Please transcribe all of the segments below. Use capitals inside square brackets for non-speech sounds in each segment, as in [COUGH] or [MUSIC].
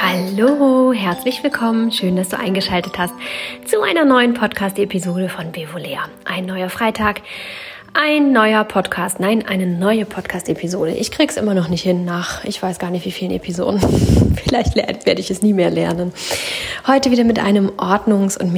Hallo, herzlich willkommen. Schön, dass du eingeschaltet hast zu einer neuen Podcast-Episode von Bevolea. Ein neuer Freitag, ein neuer Podcast. Nein, eine neue Podcast-Episode. Ich krieg's immer noch nicht hin nach, ich weiß gar nicht wie vielen Episoden. [LAUGHS] Vielleicht werde ich es nie mehr lernen. Heute wieder mit einem Ordnungs- und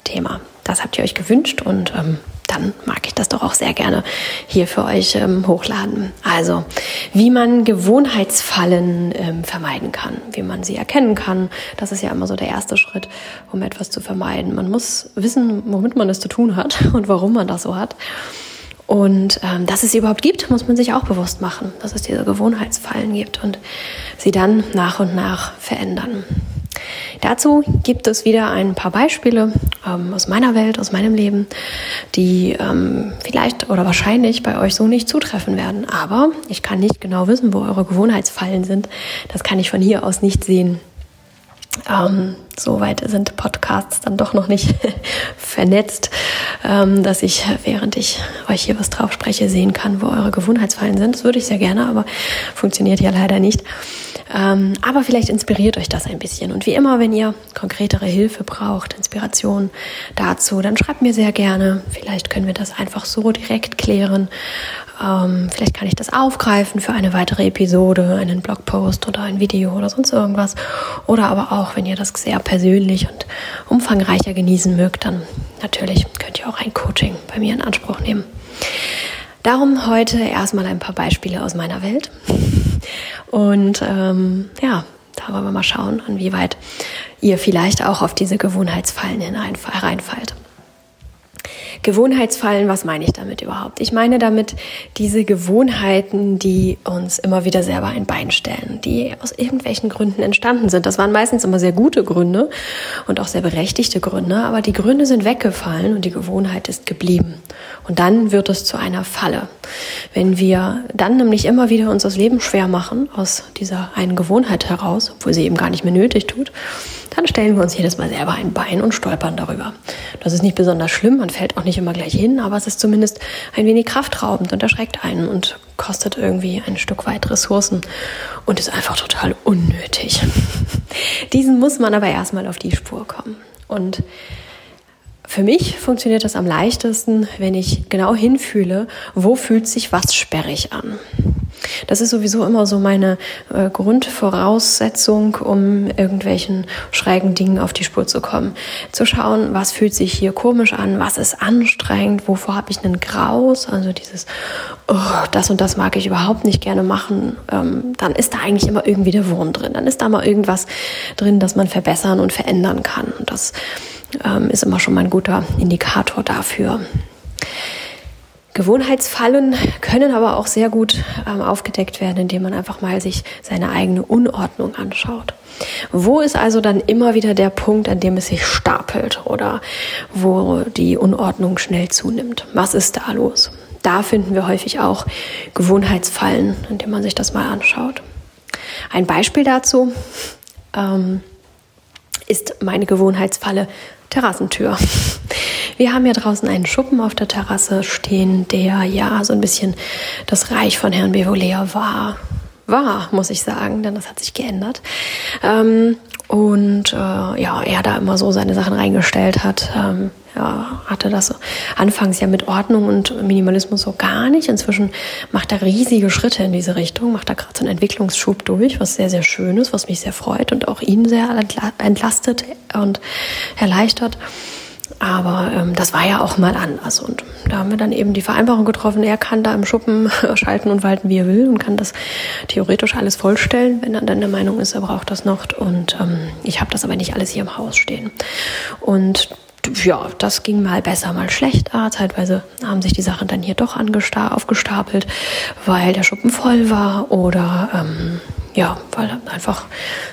Minimalismus-Thema. Das habt ihr euch gewünscht und ähm, dann mag ich das doch auch sehr gerne hier für euch ähm, hochladen. Also, wie man Gewohnheitsfallen ähm, vermeiden kann, wie man sie erkennen kann, das ist ja immer so der erste Schritt, um etwas zu vermeiden. Man muss wissen, womit man es zu tun hat [LAUGHS] und warum man das so hat. Und ähm, dass es sie überhaupt gibt, muss man sich auch bewusst machen, dass es diese Gewohnheitsfallen gibt und sie dann nach und nach verändern. Dazu gibt es wieder ein paar Beispiele ähm, aus meiner Welt, aus meinem Leben, die ähm, vielleicht oder wahrscheinlich bei euch so nicht zutreffen werden. Aber ich kann nicht genau wissen, wo eure Gewohnheitsfallen sind. Das kann ich von hier aus nicht sehen. Ähm, Soweit sind Podcasts dann doch noch nicht [LAUGHS] vernetzt, ähm, dass ich, während ich euch hier was drauf spreche, sehen kann, wo eure Gewohnheitsfallen sind. Das würde ich sehr gerne, aber funktioniert ja leider nicht. Ähm, aber vielleicht inspiriert euch das ein bisschen. Und wie immer, wenn ihr konkretere Hilfe braucht, Inspiration dazu, dann schreibt mir sehr gerne. Vielleicht können wir das einfach so direkt klären. Ähm, vielleicht kann ich das aufgreifen für eine weitere Episode, einen Blogpost oder ein Video oder sonst irgendwas. Oder aber auch, wenn ihr das sehr persönlich und umfangreicher genießen mögt, dann natürlich könnt ihr auch ein Coaching bei mir in Anspruch nehmen. Darum heute erstmal ein paar Beispiele aus meiner Welt. Und ähm, ja, da wollen wir mal schauen, inwieweit ihr vielleicht auch auf diese Gewohnheitsfallen hereinfallt. Gewohnheitsfallen, was meine ich damit überhaupt? Ich meine damit diese Gewohnheiten, die uns immer wieder selber ein Bein stellen, die aus irgendwelchen Gründen entstanden sind. Das waren meistens immer sehr gute Gründe und auch sehr berechtigte Gründe, aber die Gründe sind weggefallen und die Gewohnheit ist geblieben. Und dann wird es zu einer Falle. Wenn wir dann nämlich immer wieder uns das Leben schwer machen, aus dieser einen Gewohnheit heraus, obwohl sie eben gar nicht mehr nötig tut, dann stellen wir uns jedes Mal selber ein Bein und stolpern darüber. Das ist nicht besonders schlimm, man fällt auch nicht immer gleich hin, aber es ist zumindest ein wenig kraftraubend und erschreckt einen und kostet irgendwie ein Stück weit Ressourcen und ist einfach total unnötig. [LAUGHS] Diesen muss man aber erstmal auf die Spur kommen. Und für mich funktioniert das am leichtesten, wenn ich genau hinfühle, wo fühlt sich was sperrig an. Das ist sowieso immer so meine äh, Grundvoraussetzung, um irgendwelchen schrägen Dingen auf die Spur zu kommen. Zu schauen, was fühlt sich hier komisch an, was ist anstrengend, wovor habe ich einen Graus, also dieses, oh, das und das mag ich überhaupt nicht gerne machen, ähm, dann ist da eigentlich immer irgendwie der Wurm drin. Dann ist da mal irgendwas drin, das man verbessern und verändern kann. Und das ähm, ist immer schon mal ein guter Indikator dafür. Gewohnheitsfallen können aber auch sehr gut ähm, aufgedeckt werden, indem man einfach mal sich seine eigene Unordnung anschaut. Wo ist also dann immer wieder der Punkt, an dem es sich stapelt oder wo die Unordnung schnell zunimmt? Was ist da los? Da finden wir häufig auch Gewohnheitsfallen, indem man sich das mal anschaut. Ein Beispiel dazu ähm, ist meine Gewohnheitsfalle Terrassentür. Wir haben ja draußen einen Schuppen auf der Terrasse stehen, der ja so ein bisschen das Reich von Herrn Bevolea war. War, muss ich sagen, denn das hat sich geändert. Ähm, und äh, ja, er da immer so seine Sachen reingestellt hat. Ähm, ja, hatte das anfangs ja mit Ordnung und Minimalismus so gar nicht. Inzwischen macht er riesige Schritte in diese Richtung, macht da gerade so einen Entwicklungsschub durch, was sehr, sehr schön ist, was mich sehr freut und auch ihn sehr entlastet und erleichtert. Aber ähm, das war ja auch mal anders. Und da haben wir dann eben die Vereinbarung getroffen, er kann da im Schuppen [LAUGHS] schalten und walten, wie er will und kann das theoretisch alles vollstellen, wenn er dann der Meinung ist, er braucht das noch. Und ähm, ich habe das aber nicht alles hier im Haus stehen. Und ja, das ging mal besser, mal schlechter. Zeitweise haben sich die Sachen dann hier doch aufgestapelt, weil der Schuppen voll war oder ähm, ja, weil einfach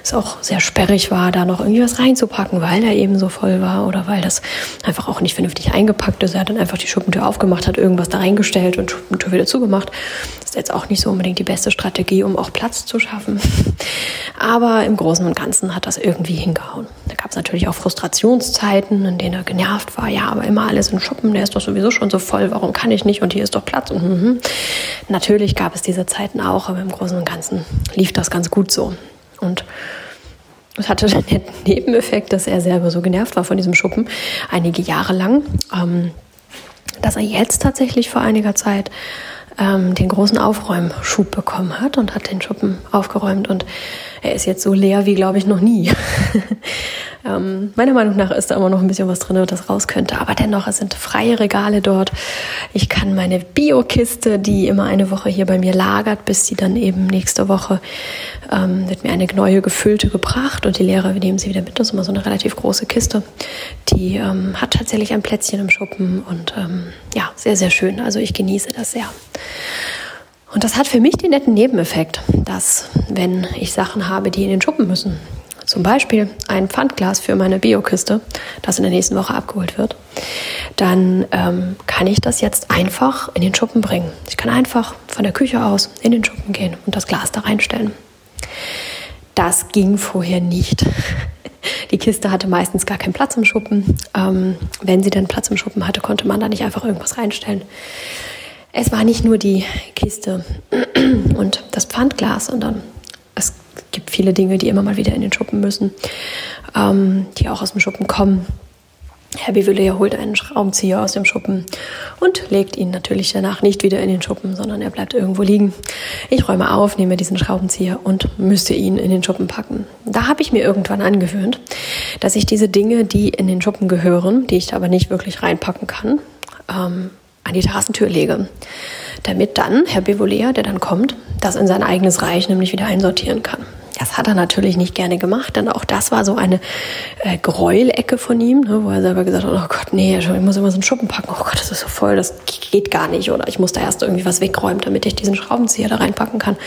es auch sehr sperrig war, da noch irgendwie was reinzupacken, weil er eben so voll war oder weil das einfach auch nicht vernünftig eingepackt ist. Er hat dann einfach die Schuppentür aufgemacht, hat irgendwas da reingestellt und Schuppentür wieder zugemacht. Das ist jetzt auch nicht so unbedingt die beste Strategie, um auch Platz zu schaffen. [LAUGHS] Aber im Großen und Ganzen hat das irgendwie hingehauen. Da gab es natürlich auch Frustrationszeiten, in denen er genervt war. Ja, aber immer alles in Schuppen, der ist doch sowieso schon so voll, warum kann ich nicht und hier ist doch Platz. Und, mhm. Natürlich gab es diese Zeiten auch, aber im Großen und Ganzen lief das ganz gut so. Und es hatte den Nebeneffekt, dass er selber so genervt war von diesem Schuppen, einige Jahre lang, ähm, dass er jetzt tatsächlich vor einiger Zeit ähm, den großen Aufräumschub bekommen hat und hat den Schuppen aufgeräumt und er ist jetzt so leer wie, glaube ich, noch nie. [LAUGHS] ähm, meiner Meinung nach ist da immer noch ein bisschen was drin, das raus könnte. Aber dennoch, es sind freie Regale dort. Ich kann meine Bio-Kiste, die immer eine Woche hier bei mir lagert, bis die dann eben nächste Woche ähm, wird mir eine neue gefüllte gebracht und die Lehrer, nehmen sie wieder mit. Das ist immer so eine relativ große Kiste. Die ähm, hat tatsächlich ein Plätzchen im Schuppen und ähm, ja, sehr, sehr schön. Also ich genieße das sehr. Und das hat für mich den netten Nebeneffekt, dass wenn ich Sachen habe, die in den Schuppen müssen, zum Beispiel ein Pfandglas für meine Biokiste, das in der nächsten Woche abgeholt wird, dann ähm, kann ich das jetzt einfach in den Schuppen bringen. Ich kann einfach von der Küche aus in den Schuppen gehen und das Glas da reinstellen. Das ging vorher nicht. [LAUGHS] Die Kiste hatte meistens gar keinen Platz im Schuppen. Ähm, wenn sie dann Platz im Schuppen hatte, konnte man da nicht einfach irgendwas reinstellen. Es war nicht nur die Kiste und das Pfandglas, sondern es gibt viele Dinge, die immer mal wieder in den Schuppen müssen, ähm, die auch aus dem Schuppen kommen. Herr Bivelier holt einen Schraubenzieher aus dem Schuppen und legt ihn natürlich danach nicht wieder in den Schuppen, sondern er bleibt irgendwo liegen. Ich räume auf, nehme diesen Schraubenzieher und müsste ihn in den Schuppen packen. Da habe ich mir irgendwann angewöhnt, dass ich diese Dinge, die in den Schuppen gehören, die ich aber nicht wirklich reinpacken kann, ähm, an die Terrassentür lege, damit dann Herr Bevolea, der dann kommt, das in sein eigenes Reich nämlich wieder einsortieren kann. Das hat er natürlich nicht gerne gemacht, denn auch das war so eine äh, Gräuelecke von ihm, ne, wo er selber gesagt hat, oh Gott, nee, ich muss immer so einen Schuppen packen, oh Gott, das ist so voll, das geht gar nicht. Oder ich muss da erst irgendwie was wegräumen, damit ich diesen Schraubenzieher da reinpacken kann.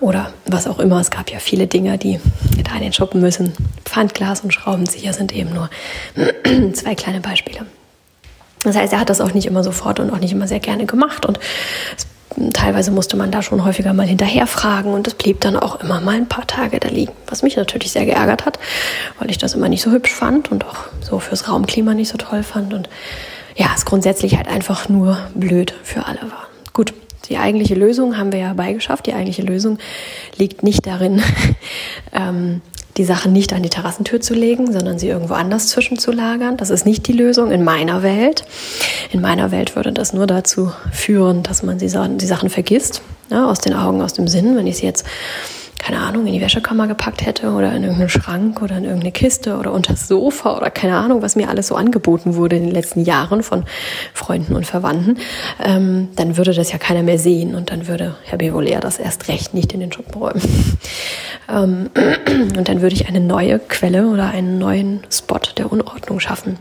Oder was auch immer. Es gab ja viele Dinge, die da in den Schuppen müssen. Pfandglas und Schraubenzieher sind eben nur [CLEARS THROAT] zwei kleine Beispiele. Das heißt, er hat das auch nicht immer sofort und auch nicht immer sehr gerne gemacht und es, teilweise musste man da schon häufiger mal hinterher fragen und es blieb dann auch immer mal ein paar Tage da liegen, was mich natürlich sehr geärgert hat, weil ich das immer nicht so hübsch fand und auch so fürs Raumklima nicht so toll fand und ja, es grundsätzlich halt einfach nur blöd für alle war. Gut, die eigentliche Lösung haben wir ja herbeigeschafft. Die eigentliche Lösung liegt nicht darin, [LAUGHS] ähm, die Sachen nicht an die Terrassentür zu legen, sondern sie irgendwo anders zwischenzulagern. Das ist nicht die Lösung in meiner Welt. In meiner Welt würde das nur dazu führen, dass man die Sachen vergisst, ja, ne, aus den Augen, aus dem Sinn. Wenn ich sie jetzt keine Ahnung, in die Wäschekammer gepackt hätte oder in irgendeinen Schrank oder in irgendeine Kiste oder unter das Sofa oder keine Ahnung, was mir alles so angeboten wurde in den letzten Jahren von Freunden und Verwandten, ähm, dann würde das ja keiner mehr sehen und dann würde Herr Bevolea das erst recht nicht in den Schuppen räumen. [LAUGHS] ähm, und dann würde ich eine neue Quelle oder einen neuen Spot der Unordnung schaffen.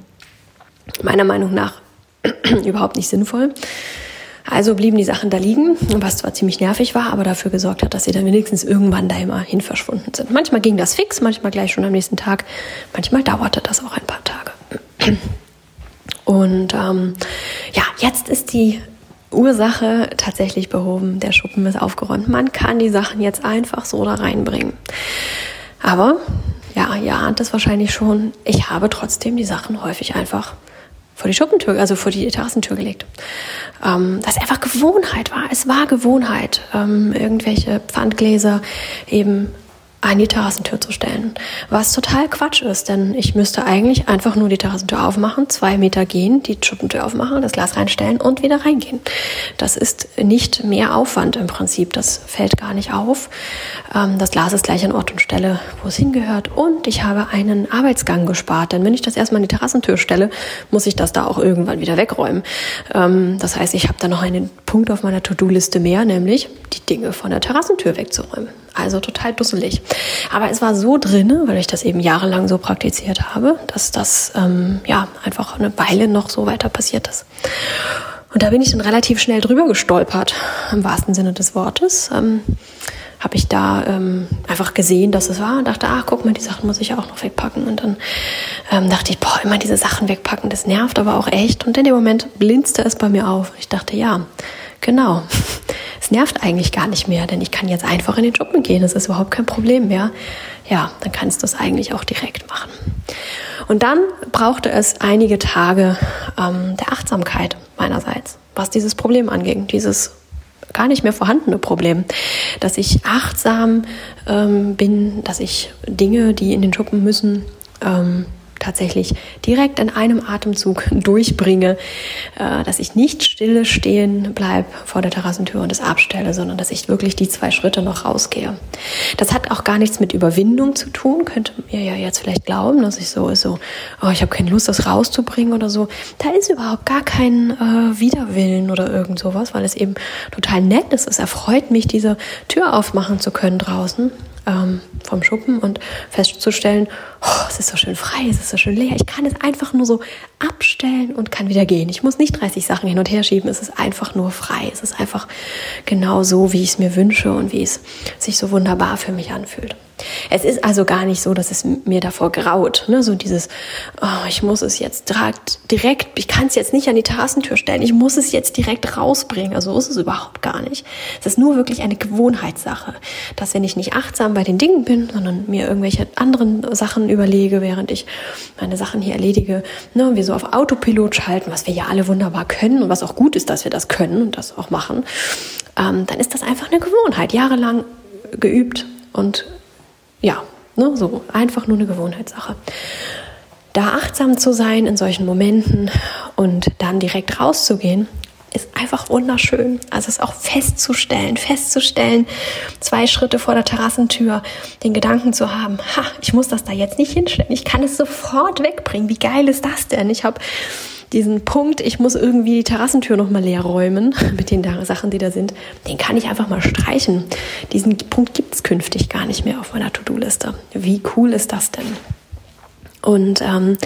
Meiner Meinung nach [CLEARS THROAT] überhaupt nicht sinnvoll. Also blieben die Sachen da liegen, was zwar ziemlich nervig war, aber dafür gesorgt hat, dass sie dann wenigstens irgendwann da immer hin verschwunden sind. Manchmal ging das fix, manchmal gleich schon am nächsten Tag, manchmal dauerte das auch ein paar Tage. Und ähm, ja, jetzt ist die Ursache tatsächlich behoben. Der Schuppen ist aufgeräumt. Man kann die Sachen jetzt einfach so da reinbringen. Aber ja, ja, ahnt es wahrscheinlich schon. Ich habe trotzdem die Sachen häufig einfach vor die Schuppentür, also vor die Terrassentür gelegt. Ähm, das einfach Gewohnheit war. Es war Gewohnheit, ähm, irgendwelche Pfandgläser eben an die Terrassentür zu stellen. Was total Quatsch ist, denn ich müsste eigentlich einfach nur die Terrassentür aufmachen, zwei Meter gehen, die Schuppentür aufmachen, das Glas reinstellen und wieder reingehen. Das ist nicht mehr Aufwand im Prinzip. Das fällt gar nicht auf. Ähm, das Glas ist gleich an Ort und Stelle, wo es hingehört. Und ich habe einen Arbeitsgang gespart, denn wenn ich das erstmal an die Terrassentür stelle, muss ich das da auch irgendwann wieder wegräumen. Ähm, das heißt, ich habe da noch einen Punkt auf meiner To-Do-Liste mehr, nämlich die Dinge von der Terrassentür wegzuräumen. Also total dusselig. Aber es war so drin, weil ich das eben jahrelang so praktiziert habe, dass das ähm, ja einfach eine Weile noch so weiter passiert ist. Und da bin ich dann relativ schnell drüber gestolpert, im wahrsten Sinne des Wortes. Ähm, habe ich da ähm, einfach gesehen, dass es war und dachte, ach guck mal, die Sachen muss ich auch noch wegpacken. Und dann ähm, dachte ich, boah, immer diese Sachen wegpacken, das nervt aber auch echt. Und in dem Moment blinzte es bei mir auf. Ich dachte, ja, genau. Es nervt eigentlich gar nicht mehr, denn ich kann jetzt einfach in den Schuppen gehen. Das ist überhaupt kein Problem mehr. Ja, dann kannst du es eigentlich auch direkt machen. Und dann brauchte es einige Tage ähm, der Achtsamkeit meinerseits, was dieses Problem anging, dieses gar nicht mehr vorhandene Problem, dass ich achtsam ähm, bin, dass ich Dinge, die in den Schuppen müssen, ähm, tatsächlich direkt in einem Atemzug [LAUGHS] durchbringe, äh, dass ich nicht stille stehen bleibe vor der Terrassentür und es abstelle, sondern dass ich wirklich die zwei Schritte noch rausgehe. Das hat auch gar nichts mit Überwindung zu tun, könnte mir ja jetzt vielleicht glauben, dass ich so ist, so, oh, ich habe keine Lust, das rauszubringen oder so. Da ist überhaupt gar kein äh, Widerwillen oder irgend sowas, weil es eben total nett ist. Es erfreut mich, diese Tür aufmachen zu können draußen ähm, vom Schuppen und festzustellen, oh, es ist so schön frei, es ist so schön leer. Ich kann es einfach nur so abstellen und kann wieder gehen. Ich muss nicht 30 Sachen hin und her schieben. Es ist einfach nur frei. Es ist einfach genau so, wie ich es mir wünsche und wie es sich so wunderbar für mich anfühlt. Es ist also gar nicht so, dass es mir davor graut. Ne? So dieses, oh, ich muss es jetzt direkt, ich kann es jetzt nicht an die Terrassentür stellen, ich muss es jetzt direkt rausbringen. Also so ist es überhaupt gar nicht. Es ist nur wirklich eine Gewohnheitssache, dass wenn ich nicht achtsam bei den Dingen bin, sondern mir irgendwelche anderen Sachen überlege, während ich meine Sachen hier erledige, ne, wir so auf Autopilot schalten, was wir ja alle wunderbar können und was auch gut ist, dass wir das können und das auch machen, ähm, dann ist das einfach eine Gewohnheit, jahrelang geübt und ja, ne, so einfach nur eine Gewohnheitssache. Da achtsam zu sein in solchen Momenten und dann direkt rauszugehen, ist einfach wunderschön. Also es auch festzustellen, festzustellen, zwei Schritte vor der Terrassentür, den Gedanken zu haben, ha, ich muss das da jetzt nicht hinstellen, ich kann es sofort wegbringen. Wie geil ist das denn? Ich habe diesen Punkt, ich muss irgendwie die Terrassentür nochmal leer räumen [LAUGHS] mit den Sachen, die da sind, den kann ich einfach mal streichen. Diesen Punkt gibt es künftig gar nicht mehr auf meiner To-Do-Liste. Wie cool ist das denn? Und ähm,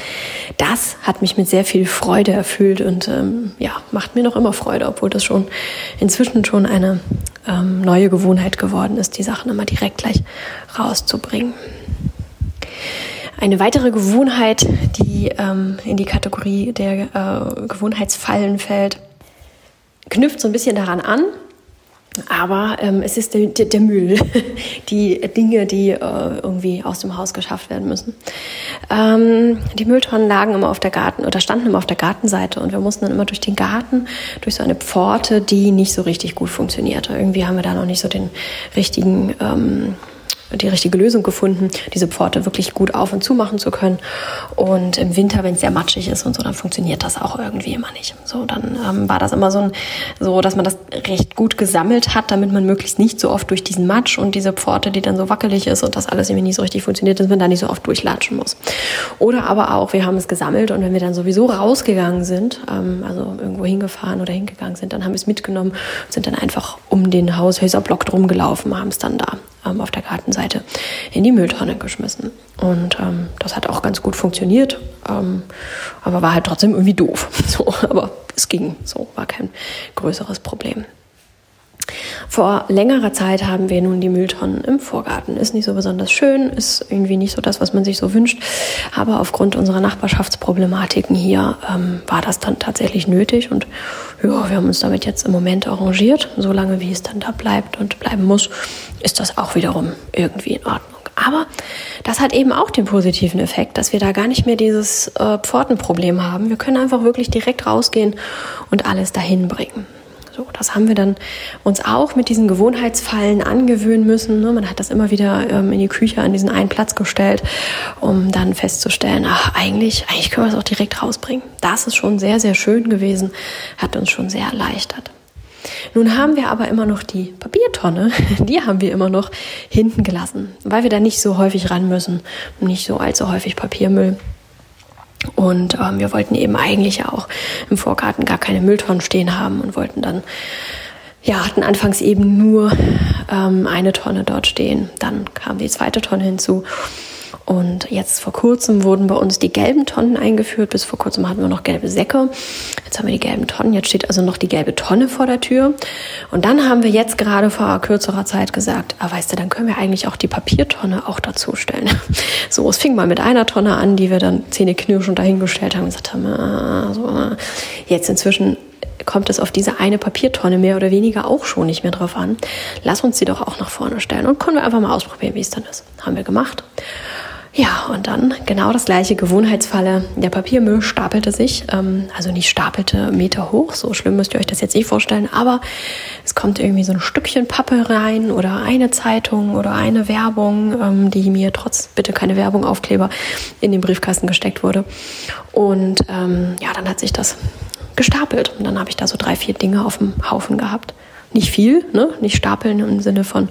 das hat mich mit sehr viel Freude erfüllt und ähm, ja, macht mir noch immer Freude, obwohl das schon inzwischen schon eine ähm, neue Gewohnheit geworden ist, die Sachen immer direkt gleich rauszubringen. Eine weitere Gewohnheit, die ähm, in die Kategorie der äh, Gewohnheitsfallen fällt, knüpft so ein bisschen daran an, aber ähm, es ist der, der, der, Müll, [LAUGHS] die Dinge, die äh, irgendwie aus dem Haus geschafft werden müssen. Ähm, die Mülltonnen lagen immer auf der Garten oder standen immer auf der Gartenseite und wir mussten dann immer durch den Garten, durch so eine Pforte, die nicht so richtig gut funktionierte. Irgendwie haben wir da noch nicht so den richtigen ähm, die richtige Lösung gefunden, diese Pforte wirklich gut auf und zu machen zu können. Und im Winter, wenn es sehr matschig ist und so, dann funktioniert das auch irgendwie immer nicht. So, dann ähm, war das immer so, ein, so, dass man das recht gut gesammelt hat, damit man möglichst nicht so oft durch diesen Matsch und diese Pforte, die dann so wackelig ist und das alles irgendwie nicht so richtig funktioniert, dass man da nicht so oft durchlatschen muss. Oder aber auch, wir haben es gesammelt und wenn wir dann sowieso rausgegangen sind, ähm, also irgendwo hingefahren oder hingegangen sind, dann haben wir es mitgenommen und sind dann einfach um den Haushäuserblock drum gelaufen, haben es dann da ähm, auf der Gartenseite in die Mülltonne geschmissen. Und ähm, das hat auch ganz gut funktioniert, ähm, aber war halt trotzdem irgendwie doof. [LAUGHS] So, aber es ging, so war kein größeres Problem. Vor längerer Zeit haben wir nun die Mülltonnen im Vorgarten. Ist nicht so besonders schön, ist irgendwie nicht so das, was man sich so wünscht. Aber aufgrund unserer Nachbarschaftsproblematiken hier ähm, war das dann tatsächlich nötig. Und ja, wir haben uns damit jetzt im Moment arrangiert. Solange wie es dann da bleibt und bleiben muss, ist das auch wiederum irgendwie in Ordnung. Aber das hat eben auch den positiven Effekt, dass wir da gar nicht mehr dieses äh, Pfortenproblem haben. Wir können einfach wirklich direkt rausgehen und alles dahin bringen. So, das haben wir dann uns auch mit diesen Gewohnheitsfallen angewöhnen müssen. Ne? Man hat das immer wieder ähm, in die Küche an diesen einen Platz gestellt, um dann festzustellen, ach, eigentlich, eigentlich können wir es auch direkt rausbringen. Das ist schon sehr, sehr schön gewesen, hat uns schon sehr erleichtert. Nun haben wir aber immer noch die Papiertonne, [LAUGHS] die haben wir immer noch hinten gelassen, weil wir da nicht so häufig ran müssen, nicht so allzu häufig Papiermüll und ähm, wir wollten eben eigentlich ja auch im Vorgarten gar keine Mülltonnen stehen haben und wollten dann, ja, hatten anfangs eben nur ähm, eine Tonne dort stehen. Dann kam die zweite Tonne hinzu. Und jetzt vor kurzem wurden bei uns die gelben Tonnen eingeführt. Bis vor kurzem hatten wir noch gelbe Säcke. Jetzt haben wir die gelben Tonnen. Jetzt steht also noch die gelbe Tonne vor der Tür. Und dann haben wir jetzt gerade vor kürzerer Zeit gesagt, ah, weißt du, dann können wir eigentlich auch die Papiertonne auch dazustellen. [LAUGHS] So, es fing mal mit einer Tonne an, die wir dann zähneknirschend dahingestellt haben und gesagt haben, ah, so. jetzt inzwischen kommt es auf diese eine Papiertonne mehr oder weniger auch schon nicht mehr drauf an. Lass uns sie doch auch nach vorne stellen und können wir einfach mal ausprobieren, wie es dann ist. Haben wir gemacht. Ja, und dann genau das gleiche Gewohnheitsfalle. Der Papiermüll stapelte sich, ähm, also nicht stapelte Meter hoch, so schlimm müsst ihr euch das jetzt nicht vorstellen, aber es kommt irgendwie so ein Stückchen Pappe rein oder eine Zeitung oder eine Werbung, ähm, die mir trotz bitte keine Werbung Aufkleber in den Briefkasten gesteckt wurde. Und ähm, ja, dann hat sich das gestapelt. Und dann habe ich da so drei, vier Dinge auf dem Haufen gehabt. Nicht viel, ne? nicht stapeln im Sinne von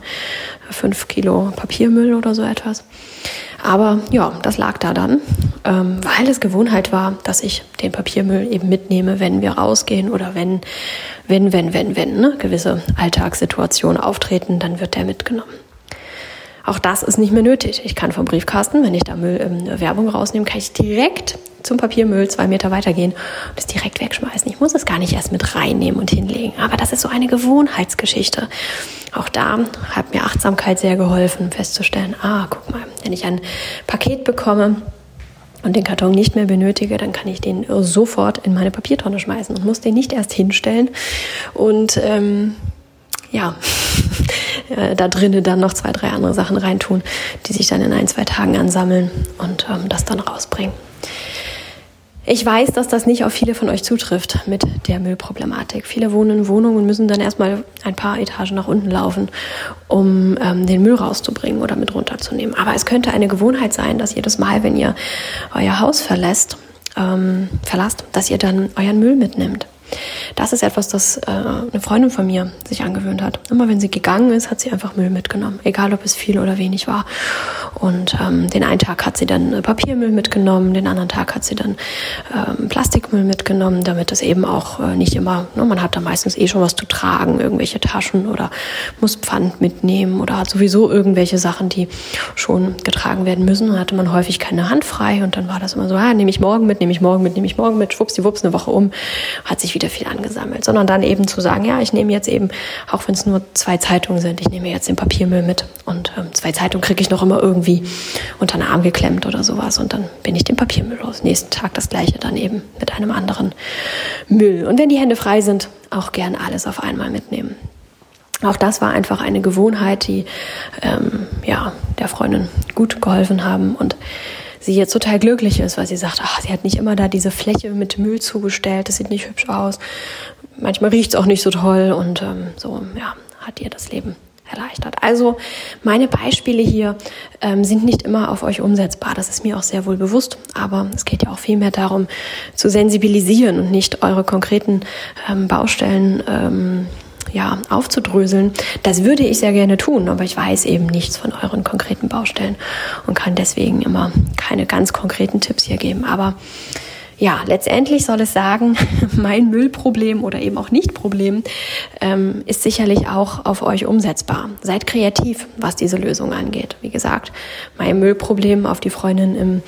fünf Kilo Papiermüll oder so etwas. Aber ja, das lag da dann, ähm, weil es Gewohnheit war, dass ich den Papiermüll eben mitnehme, wenn wir rausgehen oder wenn, wenn, wenn, wenn, wenn ne? gewisse Alltagssituationen auftreten, dann wird der mitgenommen. Auch das ist nicht mehr nötig. Ich kann vom Briefkasten, wenn ich da Müll, äh, Werbung rausnehme, kann ich direkt zum Papiermüll zwei Meter weitergehen und es direkt wegschmeißen. Ich muss es gar nicht erst mit reinnehmen und hinlegen. Aber das ist so eine Gewohnheitsgeschichte. Auch da hat mir Achtsamkeit sehr geholfen, festzustellen, ah, guck mal, wenn ich ein Paket bekomme, und den Karton nicht mehr benötige, dann kann ich den sofort in meine Papiertonne schmeißen und muss den nicht erst hinstellen und ähm, ja, [LAUGHS] äh, da drinnen dann noch zwei, drei andere Sachen reintun, die sich dann in ein, zwei Tagen ansammeln und ähm, das dann rausbringen. Ich weiß, dass das nicht auf viele von euch zutrifft mit der Müllproblematik. Viele wohnen in Wohnungen und müssen dann erstmal ein paar Etagen nach unten laufen, um ähm, den Müll rauszubringen oder mit runterzunehmen. Aber es könnte eine Gewohnheit sein, dass jedes Mal, wenn ihr euer Haus verlässt, ähm, verlasst, dass ihr dann euren Müll mitnimmt. Das ist etwas, das äh, eine Freundin von mir sich angewöhnt hat. Immer wenn sie gegangen ist, hat sie einfach Müll mitgenommen, egal ob es viel oder wenig war. Und ähm, den einen Tag hat sie dann äh, Papiermüll mitgenommen, den anderen Tag hat sie dann ähm, Plastikmüll mitgenommen, damit es eben auch äh, nicht immer, ne, man hat da meistens eh schon was zu tragen, irgendwelche Taschen oder muss Pfand mitnehmen oder hat sowieso irgendwelche Sachen, die schon getragen werden müssen. Dann hatte man häufig keine Hand frei und dann war das immer so, ah, nehme ich morgen mit, nehme ich morgen mit, nehme ich morgen mit, schwuppsdiwupps, eine Woche um, hat sich wieder viel angesammelt, sondern dann eben zu sagen, ja, ich nehme jetzt eben, auch wenn es nur zwei Zeitungen sind, ich nehme jetzt den Papiermüll mit und ähm, zwei Zeitungen kriege ich noch immer irgendwie unter den Arm geklemmt oder sowas und dann bin ich den Papiermüll los. Nächsten Tag das gleiche dann eben mit einem anderen Müll. Und wenn die Hände frei sind, auch gern alles auf einmal mitnehmen. Auch das war einfach eine Gewohnheit, die ähm, ja, der Freundin gut geholfen haben und sie jetzt total glücklich ist, weil sie sagt, ach, sie hat nicht immer da diese Fläche mit Müll zugestellt, das sieht nicht hübsch aus. Manchmal riecht es auch nicht so toll und ähm, so, ja, hat ihr das Leben erleichtert. Also meine Beispiele hier ähm, sind nicht immer auf euch umsetzbar. Das ist mir auch sehr wohl bewusst. Aber es geht ja auch vielmehr darum, zu sensibilisieren und nicht eure konkreten ähm, Baustellen ähm, ja, aufzudröseln. Das würde ich sehr gerne tun, aber ich weiß eben nichts von euren konkreten Baustellen und kann deswegen immer keine ganz konkreten Tipps hier geben. Aber ja, letztendlich soll es sagen, [LAUGHS] mein Müllproblem oder eben auch Nicht-Problem ähm, ist sicherlich auch auf euch umsetzbar. Seid kreativ, was diese Lösung angeht. Wie gesagt, mein Müllproblem auf die Freundin im,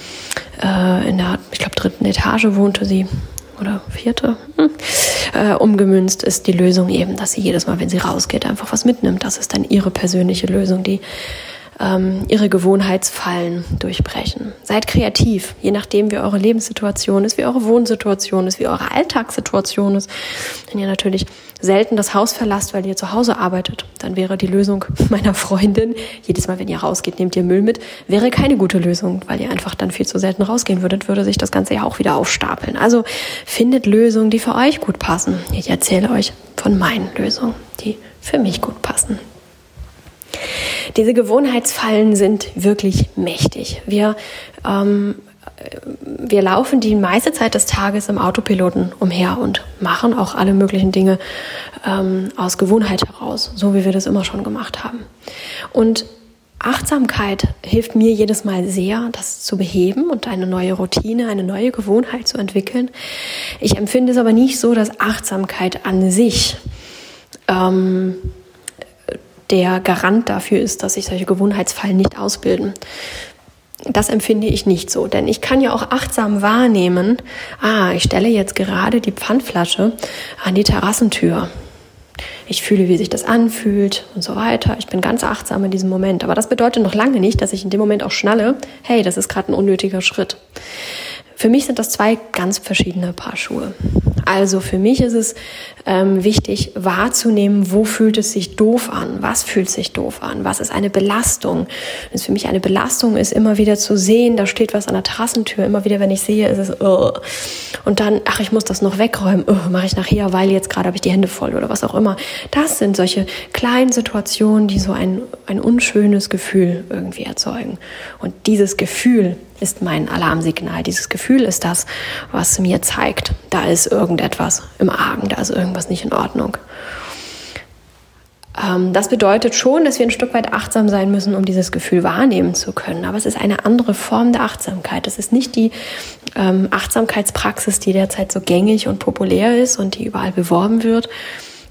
äh, in der, ich glaube, dritten Etage wohnte sie oder vierte, hm, äh, umgemünzt ist die Lösung eben, dass sie jedes Mal, wenn sie rausgeht, einfach was mitnimmt. Das ist dann ihre persönliche Lösung, die ähm, ihre Gewohnheitsfallen durchbrechen. Seid kreativ, je nachdem, wie eure Lebenssituation ist, wie eure Wohnsituation ist, wie eure Alltagssituation ist. Wenn ihr natürlich selten das Haus verlasst, weil ihr zu Hause arbeitet, dann wäre die Lösung [LAUGHS] meiner Freundin, jedes Mal, wenn ihr rausgeht, nehmt ihr Müll mit, wäre keine gute Lösung, weil ihr einfach dann viel zu selten rausgehen würdet, würde sich das Ganze ja auch wieder aufstapeln. Also findet Lösungen, die für euch gut passen. Ich erzähle euch von meinen Lösungen, die für mich gut passen. Diese Gewohnheitsfallen sind wirklich mächtig. Wir, ähm, wir laufen die meiste Zeit des Tages im Autopiloten umher und machen auch alle möglichen Dinge ähm, aus Gewohnheit heraus, so wie wir das immer schon gemacht haben. Und Achtsamkeit hilft mir jedes Mal sehr, das zu beheben und eine neue Routine, eine neue Gewohnheit zu entwickeln. Ich empfinde es aber nicht so, dass Achtsamkeit an sich ähm, der Garant dafür ist, dass sich solche Gewohnheitsfallen nicht ausbilden. das empfinde ich nicht so, denn ich kann ja auch achtsam wahrnehmen, ah, ich stelle jetzt gerade die Pfandflasche an die Terrassentür. Ich fühle, wie sich das anfühlt und so weiter. Ich bin ganz achtsam in diesem Moment. Aber das bedeutet noch lange nicht, dass ich in dem Moment auch schnalle, hey, das ist gerade ein unnötiger Schritt. Für mich sind das zwei ganz verschiedene Paar Schuhe. Also für mich ist es ähm, wichtig wahrzunehmen, wo fühlt es sich doof an, was fühlt sich doof an, was ist eine Belastung. Das für mich eine Belastung ist immer wieder zu sehen, da steht was an der Terrassentür, immer wieder, wenn ich sehe, ist es uh. und dann, ach, ich muss das noch wegräumen, uh, mache ich nachher, weil jetzt gerade habe ich die Hände voll oder was auch immer. Das sind solche kleinen Situationen, die so ein, ein unschönes Gefühl irgendwie erzeugen. Und dieses Gefühl ist mein Alarmsignal. Dieses Gefühl ist das, was mir zeigt, da ist irgendetwas im Argen, da ist irgendwas nicht in Ordnung. Ähm, das bedeutet schon, dass wir ein Stück weit achtsam sein müssen, um dieses Gefühl wahrnehmen zu können. Aber es ist eine andere Form der Achtsamkeit. Es ist nicht die ähm, Achtsamkeitspraxis, die derzeit so gängig und populär ist und die überall beworben wird,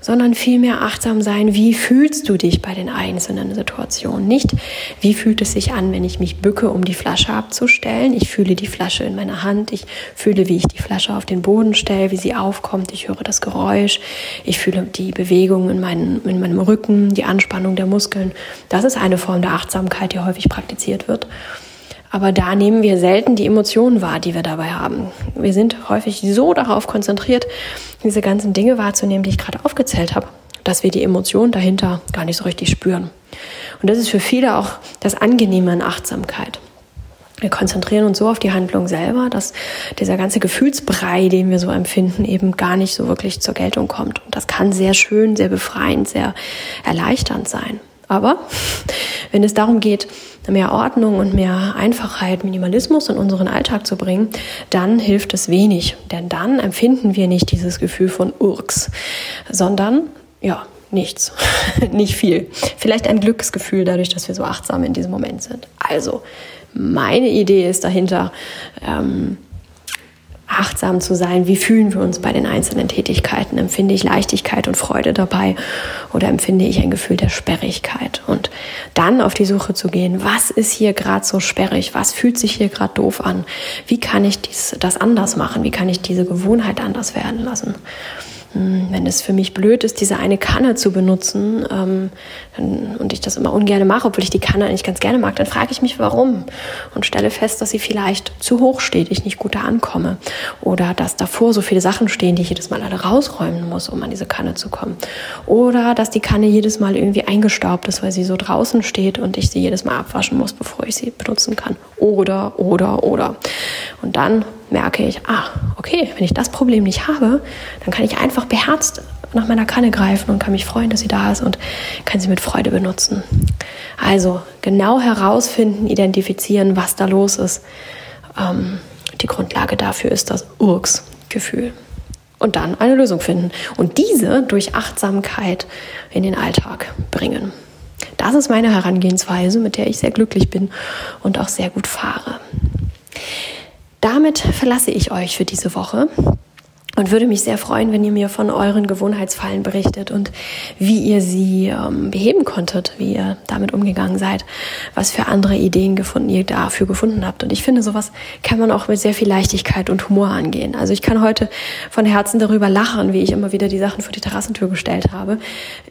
sondern vielmehr achtsam sein, wie fühlst du dich bei den einzelnen Situationen. Nicht, wie fühlt es sich an, wenn ich mich bücke, um die Flasche abzustellen. Ich fühle die Flasche in meiner Hand, ich fühle, wie ich die Flasche auf den Boden stelle, wie sie aufkommt, ich höre das Geräusch, ich fühle die Bewegung in, meinen, in meinem Rücken, die Anspannung der Muskeln. Das ist eine Form der Achtsamkeit, die häufig praktiziert wird. Aber da nehmen wir selten die Emotionen wahr, die wir dabei haben. Wir sind häufig so darauf konzentriert, diese ganzen Dinge wahrzunehmen, die ich gerade aufgezählt habe, dass wir die Emotionen dahinter gar nicht so richtig spüren. Und das ist für viele auch das Angenehme in Achtsamkeit. Wir konzentrieren uns so auf die Handlung selber, dass dieser ganze Gefühlsbrei, den wir so empfinden, eben gar nicht so wirklich zur Geltung kommt. Und das kann sehr schön, sehr befreiend, sehr erleichternd sein. Aber wenn es darum geht, mehr Ordnung und mehr Einfachheit, Minimalismus in unseren Alltag zu bringen, dann hilft es wenig. Denn dann empfinden wir nicht dieses Gefühl von Urks, sondern ja, nichts, [LAUGHS] nicht viel. Vielleicht ein Glücksgefühl dadurch, dass wir so achtsam in diesem Moment sind. Also, meine Idee ist dahinter, ähm, achtsam zu sein. Wie fühlen wir uns bei den einzelnen Tätigkeiten? Empfinde ich Leichtigkeit und Freude dabei oder empfinde ich ein Gefühl der Sperrigkeit? Und dann auf die Suche zu gehen, was ist hier gerade so sperrig? Was fühlt sich hier gerade doof an? Wie kann ich dies, das anders machen? Wie kann ich diese Gewohnheit anders werden lassen? Wenn es für mich blöd ist, diese eine Kanne zu benutzen ähm, und ich das immer ungern mache, obwohl ich die Kanne eigentlich ganz gerne mag, dann frage ich mich, warum? Und stelle fest, dass sie vielleicht zu hoch steht, ich nicht gut da ankomme. Oder dass davor so viele Sachen stehen, die ich jedes Mal alle rausräumen muss, um an diese Kanne zu kommen. Oder dass die Kanne jedes Mal irgendwie eingestaubt ist, weil sie so draußen steht und ich sie jedes Mal abwaschen muss, bevor ich sie benutzen kann. Oder oder oder. Und dann merke ich, ah, okay, wenn ich das Problem nicht habe, dann kann ich einfach beherzt nach meiner Kanne greifen und kann mich freuen, dass sie da ist und kann sie mit Freude benutzen. Also genau herausfinden, identifizieren, was da los ist. Ähm, die Grundlage dafür ist das Urks-Gefühl. Und dann eine Lösung finden. Und diese durch Achtsamkeit in den Alltag bringen. Das ist meine Herangehensweise, mit der ich sehr glücklich bin und auch sehr gut fahre. Damit verlasse ich euch für diese Woche und würde mich sehr freuen, wenn ihr mir von euren Gewohnheitsfallen berichtet und wie ihr sie ähm, beheben konntet, wie ihr damit umgegangen seid, was für andere Ideen gefunden ihr dafür gefunden habt. Und ich finde, sowas kann man auch mit sehr viel Leichtigkeit und Humor angehen. Also ich kann heute von Herzen darüber lachen, wie ich immer wieder die Sachen vor die Terrassentür gestellt habe.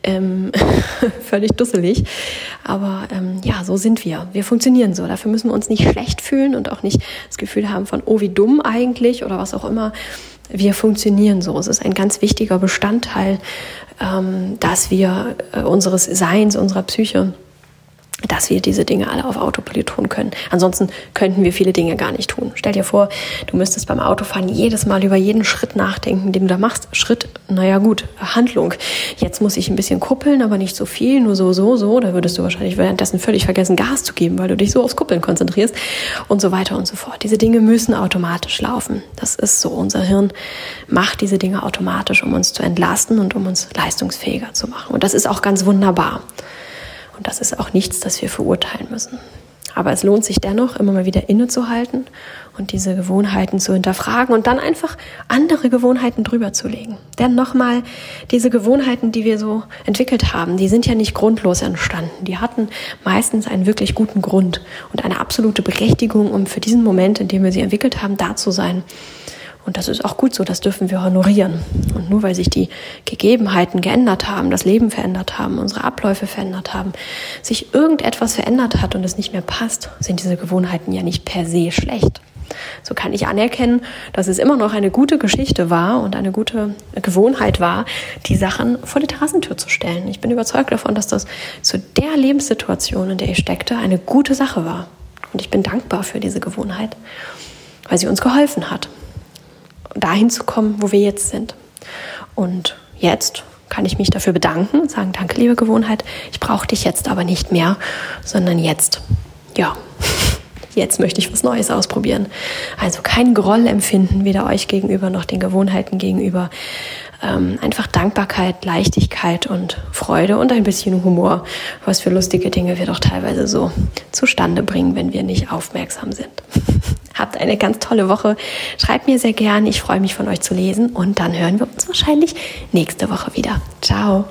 Ähm, [LAUGHS] völlig dusselig. Aber ähm, ja, so sind wir. Wir funktionieren so. Dafür müssen wir uns nicht schlecht fühlen und auch nicht das Gefühl haben von, oh, wie dumm eigentlich oder was auch immer wir funktionieren so. Es ist ein ganz wichtiger Bestandteil, ähm, dass wir äh, unseres Seins, unserer Psyche dass wir diese Dinge alle auf Autopilot tun können. Ansonsten könnten wir viele Dinge gar nicht tun. Stell dir vor, du müsstest beim Autofahren jedes Mal über jeden Schritt nachdenken, den du da machst. Schritt, naja gut, Handlung. Jetzt muss ich ein bisschen kuppeln, aber nicht so viel, nur so, so, so. Da würdest du wahrscheinlich währenddessen völlig vergessen, Gas zu geben, weil du dich so aufs Kuppeln konzentrierst und so weiter und so fort. Diese Dinge müssen automatisch laufen. Das ist so. Unser Hirn macht diese Dinge automatisch, um uns zu entlasten und um uns leistungsfähiger zu machen. Und das ist auch ganz wunderbar. Und das ist auch nichts, das wir verurteilen müssen. Aber es lohnt sich dennoch, immer mal wieder innezuhalten und diese Gewohnheiten zu hinterfragen und dann einfach andere Gewohnheiten drüber zu legen. Denn nochmal, diese Gewohnheiten, die wir so entwickelt haben, die sind ja nicht grundlos entstanden. Die hatten meistens einen wirklich guten Grund und eine absolute Berechtigung, um für diesen Moment, in dem wir sie entwickelt haben, da zu sein. Und das ist auch gut so, das dürfen wir honorieren. Und nur weil sich die Gegebenheiten geändert haben, das Leben verändert haben, unsere Abläufe verändert haben, sich irgendetwas verändert hat und es nicht mehr passt, sind diese Gewohnheiten ja nicht per se schlecht. So kann ich anerkennen, dass es immer noch eine gute Geschichte war und eine gute Gewohnheit war, die Sachen vor die Terrassentür zu stellen. Ich bin überzeugt davon, dass das zu der Lebenssituation, in der ich steckte, eine gute Sache war. Und ich bin dankbar für diese Gewohnheit, weil sie uns geholfen hat dahin zu kommen, wo wir jetzt sind. Und jetzt kann ich mich dafür bedanken und sagen, danke, liebe Gewohnheit, ich brauche dich jetzt aber nicht mehr, sondern jetzt, ja, [LAUGHS] jetzt möchte ich was Neues ausprobieren. Also kein Groll empfinden, weder euch gegenüber noch den Gewohnheiten gegenüber. Ähm, einfach Dankbarkeit, Leichtigkeit und Freude und ein bisschen Humor, was für lustige Dinge wir doch teilweise so zustande bringen, wenn wir nicht aufmerksam sind. [LAUGHS] Habt eine ganz tolle Woche. Schreibt mir sehr gern. Ich freue mich von euch zu lesen und dann hören wir uns wahrscheinlich nächste Woche wieder. Ciao.